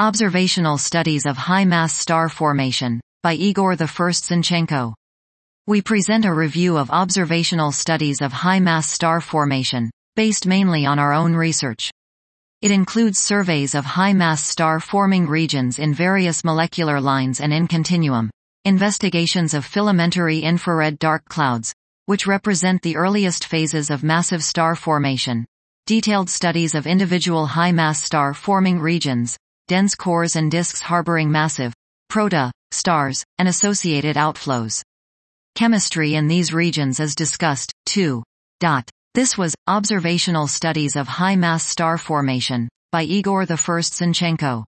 Observational Studies of High-Mass Star Formation, by Igor I Zinchenko. We present a review of observational studies of high-mass star formation, based mainly on our own research. It includes surveys of high-mass star-forming regions in various molecular lines and in continuum, investigations of filamentary infrared dark clouds, which represent the earliest phases of massive star formation, detailed studies of individual high-mass star-forming regions, dense cores and disks harboring massive proto stars, and associated outflows. Chemistry in these regions is discussed, too. Dot. This was, Observational Studies of High-Mass Star Formation, by Igor I Zinchenko.